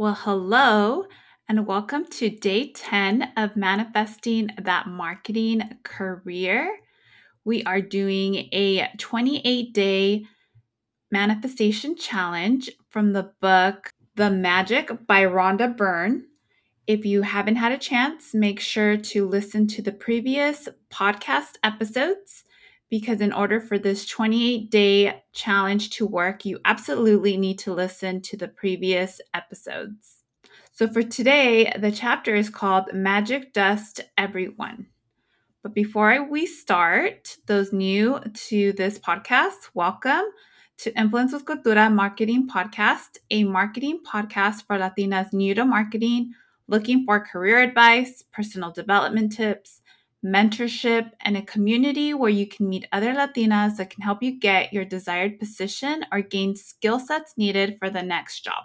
Well, hello, and welcome to day 10 of Manifesting That Marketing Career. We are doing a 28 day manifestation challenge from the book The Magic by Rhonda Byrne. If you haven't had a chance, make sure to listen to the previous podcast episodes because, in order for this 28 day challenge to work, you absolutely need to listen to the previous episodes. So, for today, the chapter is called Magic Dust Everyone. But before we start, those new to this podcast, welcome to Influence with Cultura Marketing Podcast, a marketing podcast for Latinas new to marketing looking for career advice, personal development tips, mentorship, and a community where you can meet other Latinas that can help you get your desired position or gain skill sets needed for the next job.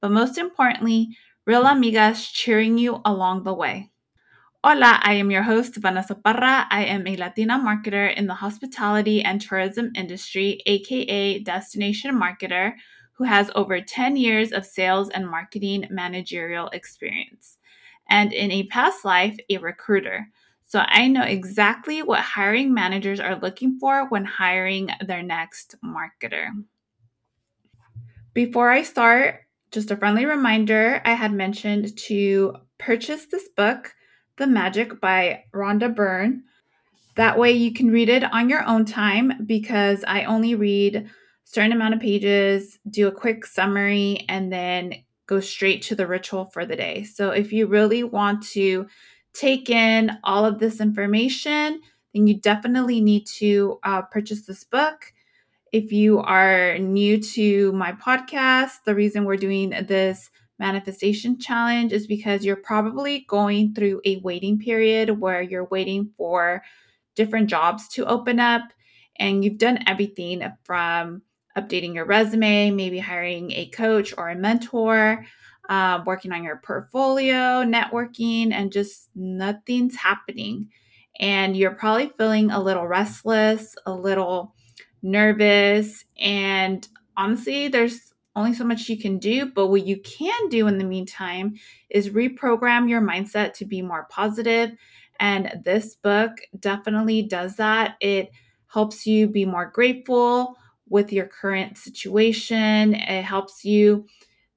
But most importantly, real amigas cheering you along the way. Hola, I am your host, Vanessa Parra. I am a Latina marketer in the hospitality and tourism industry, aka destination marketer who has over 10 years of sales and marketing managerial experience, and in a past life, a recruiter. So I know exactly what hiring managers are looking for when hiring their next marketer. Before I start, just a friendly reminder I had mentioned to purchase this book, The Magic by Rhonda Byrne. That way you can read it on your own time because I only read certain amount of pages, do a quick summary, and then go straight to the ritual for the day. So if you really want to take in all of this information, then you definitely need to uh, purchase this book. If you are new to my podcast, the reason we're doing this manifestation challenge is because you're probably going through a waiting period where you're waiting for different jobs to open up and you've done everything from updating your resume, maybe hiring a coach or a mentor, uh, working on your portfolio, networking, and just nothing's happening. And you're probably feeling a little restless, a little nervous. And honestly, there's only so much you can do. But what you can do in the meantime is reprogram your mindset to be more positive. And this book definitely does that. It helps you be more grateful, with your current situation. It helps you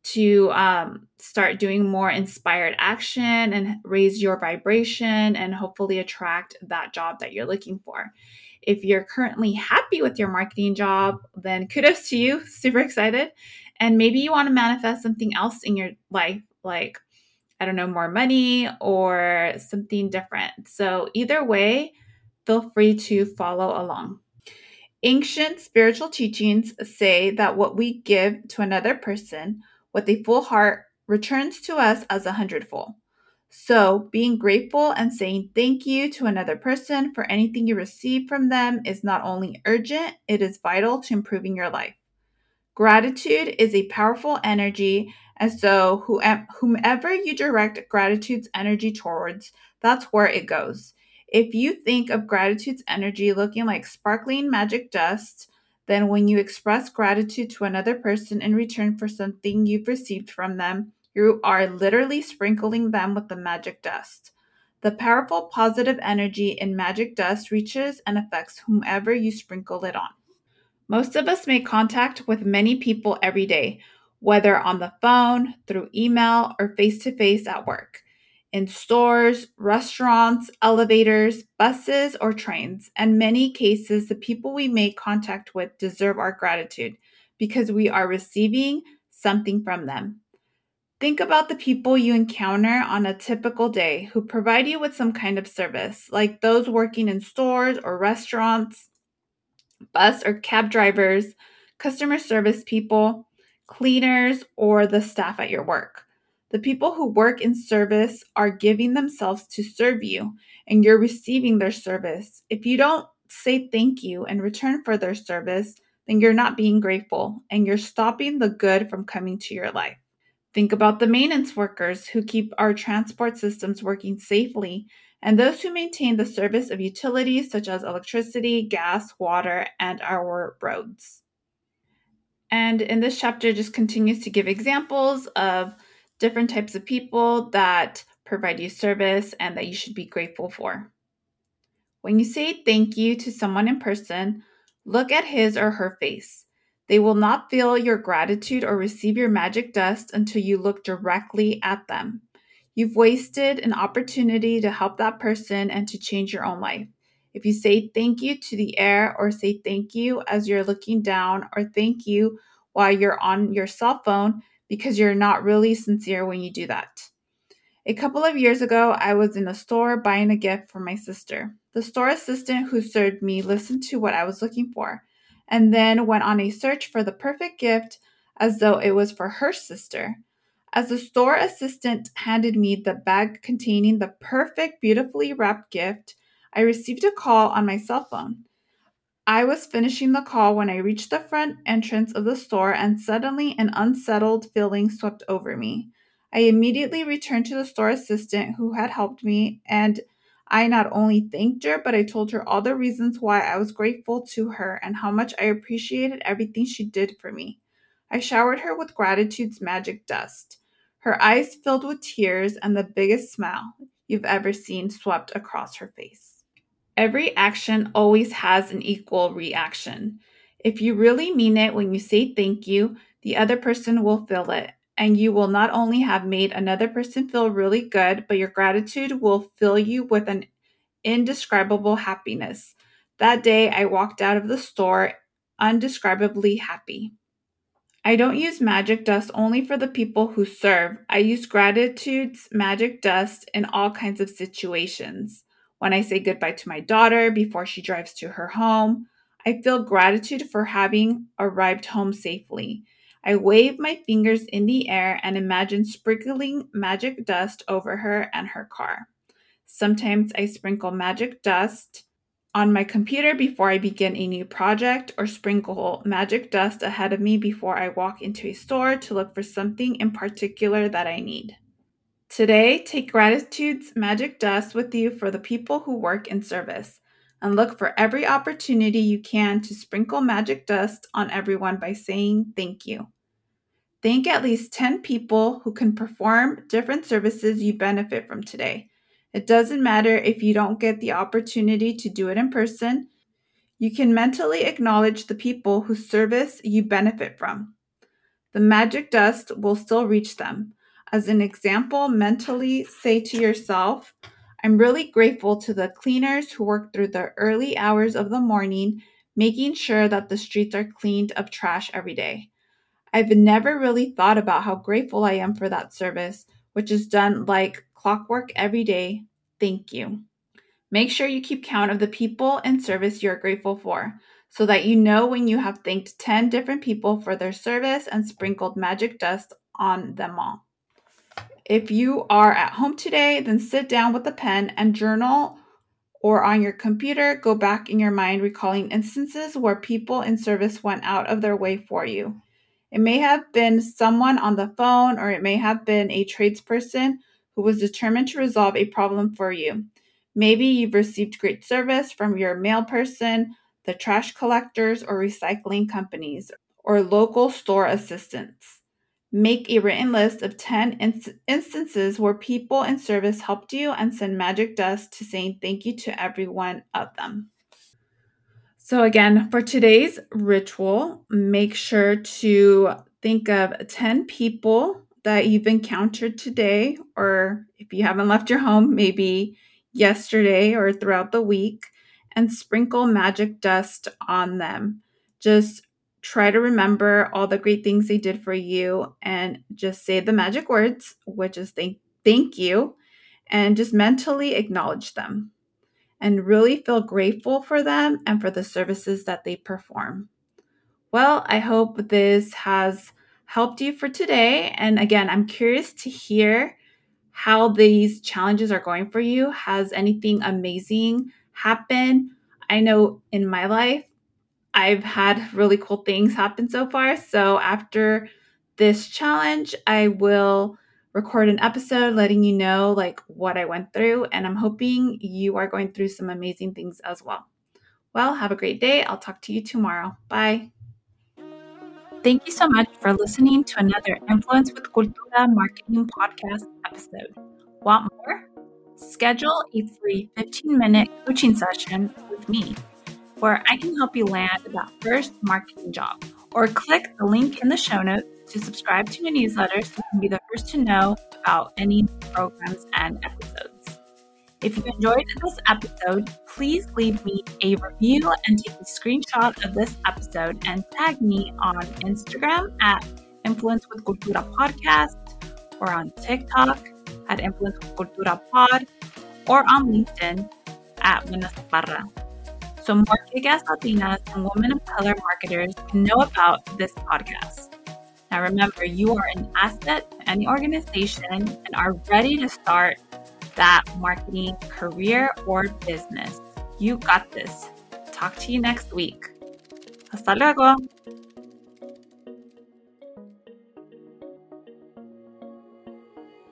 to um, start doing more inspired action and raise your vibration and hopefully attract that job that you're looking for. If you're currently happy with your marketing job, then kudos to you. Super excited. And maybe you want to manifest something else in your life, like, I don't know, more money or something different. So, either way, feel free to follow along. Ancient spiritual teachings say that what we give to another person with a full heart returns to us as a hundredfold. So, being grateful and saying thank you to another person for anything you receive from them is not only urgent, it is vital to improving your life. Gratitude is a powerful energy, and so whomever you direct gratitude's energy towards, that's where it goes. If you think of gratitude's energy looking like sparkling magic dust, then when you express gratitude to another person in return for something you've received from them, you are literally sprinkling them with the magic dust. The powerful positive energy in magic dust reaches and affects whomever you sprinkle it on. Most of us make contact with many people every day, whether on the phone, through email, or face to face at work in stores, restaurants, elevators, buses, or trains. And many cases, the people we make contact with deserve our gratitude because we are receiving something from them. Think about the people you encounter on a typical day who provide you with some kind of service, like those working in stores or restaurants, bus or cab drivers, customer service people, cleaners, or the staff at your work. The people who work in service are giving themselves to serve you, and you're receiving their service. If you don't say thank you in return for their service, then you're not being grateful and you're stopping the good from coming to your life. Think about the maintenance workers who keep our transport systems working safely and those who maintain the service of utilities such as electricity, gas, water, and our roads. And in this chapter, just continues to give examples of different types of people that provide you service and that you should be grateful for. When you say thank you to someone in person, look at his or her face. They will not feel your gratitude or receive your magic dust until you look directly at them. You've wasted an opportunity to help that person and to change your own life. If you say thank you to the air or say thank you as you're looking down or thank you while you're on your cell phone because you're not really sincere when you do that. A couple of years ago, I was in a store buying a gift for my sister. The store assistant who served me listened to what I was looking for and then went on a search for the perfect gift as though it was for her sister. As the store assistant handed me the bag containing the perfect, beautifully wrapped gift, I received a call on my cell phone. I was finishing the call when I reached the front entrance of the store, and suddenly an unsettled feeling swept over me. I immediately returned to the store assistant who had helped me, and I not only thanked her, but I told her all the reasons why I was grateful to her and how much I appreciated everything she did for me. I showered her with gratitude's magic dust. Her eyes filled with tears, and the biggest smile you've ever seen swept across her face. Every action always has an equal reaction. If you really mean it when you say thank you, the other person will feel it. And you will not only have made another person feel really good, but your gratitude will fill you with an indescribable happiness. That day, I walked out of the store undescribably happy. I don't use magic dust only for the people who serve. I use gratitude's magic dust in all kinds of situations. When I say goodbye to my daughter before she drives to her home, I feel gratitude for having arrived home safely. I wave my fingers in the air and imagine sprinkling magic dust over her and her car. Sometimes I sprinkle magic dust on my computer before I begin a new project or sprinkle magic dust ahead of me before I walk into a store to look for something in particular that I need. Today, take gratitude's magic dust with you for the people who work in service and look for every opportunity you can to sprinkle magic dust on everyone by saying thank you. Thank at least 10 people who can perform different services you benefit from today. It doesn't matter if you don't get the opportunity to do it in person. You can mentally acknowledge the people whose service you benefit from. The magic dust will still reach them. As an example, mentally say to yourself, I'm really grateful to the cleaners who work through the early hours of the morning, making sure that the streets are cleaned of trash every day. I've never really thought about how grateful I am for that service, which is done like clockwork every day. Thank you. Make sure you keep count of the people and service you're grateful for so that you know when you have thanked 10 different people for their service and sprinkled magic dust on them all. If you are at home today, then sit down with a pen and journal or on your computer, go back in your mind recalling instances where people in service went out of their way for you. It may have been someone on the phone, or it may have been a tradesperson who was determined to resolve a problem for you. Maybe you've received great service from your mail person, the trash collectors, or recycling companies, or local store assistants. Make a written list of 10 inst- instances where people in service helped you and send magic dust to saying thank you to every one of them. So, again, for today's ritual, make sure to think of 10 people that you've encountered today, or if you haven't left your home, maybe yesterday or throughout the week, and sprinkle magic dust on them. Just try to remember all the great things they did for you and just say the magic words, which is thank, thank you, and just mentally acknowledge them and really feel grateful for them and for the services that they perform. Well, I hope this has helped you for today. And again, I'm curious to hear how these challenges are going for you. Has anything amazing happened? I know in my life, I've had really cool things happen so far. So after this challenge, I will record an episode letting you know like what I went through and I'm hoping you are going through some amazing things as well. Well, have a great day. I'll talk to you tomorrow. Bye. Thank you so much for listening to another Influence with Cultura Marketing Podcast episode. Want more? Schedule a free 15 minute coaching session with me where I can help you land that first marketing job. Or click the link in the show notes to subscribe to my newsletter so you can be the first to know about any programs and episodes. If you enjoyed this episode, please leave me a review and take a screenshot of this episode and tag me on Instagram at Influence with Cultura Podcast or on TikTok at Influence with Cultura Pod or on LinkedIn at Vanessa Parra. So more kick-ass Latinas and women of color marketers can know about this podcast. Now remember, you are an asset to any organization and are ready to start that marketing career or business. You got this. Talk to you next week. Hasta luego.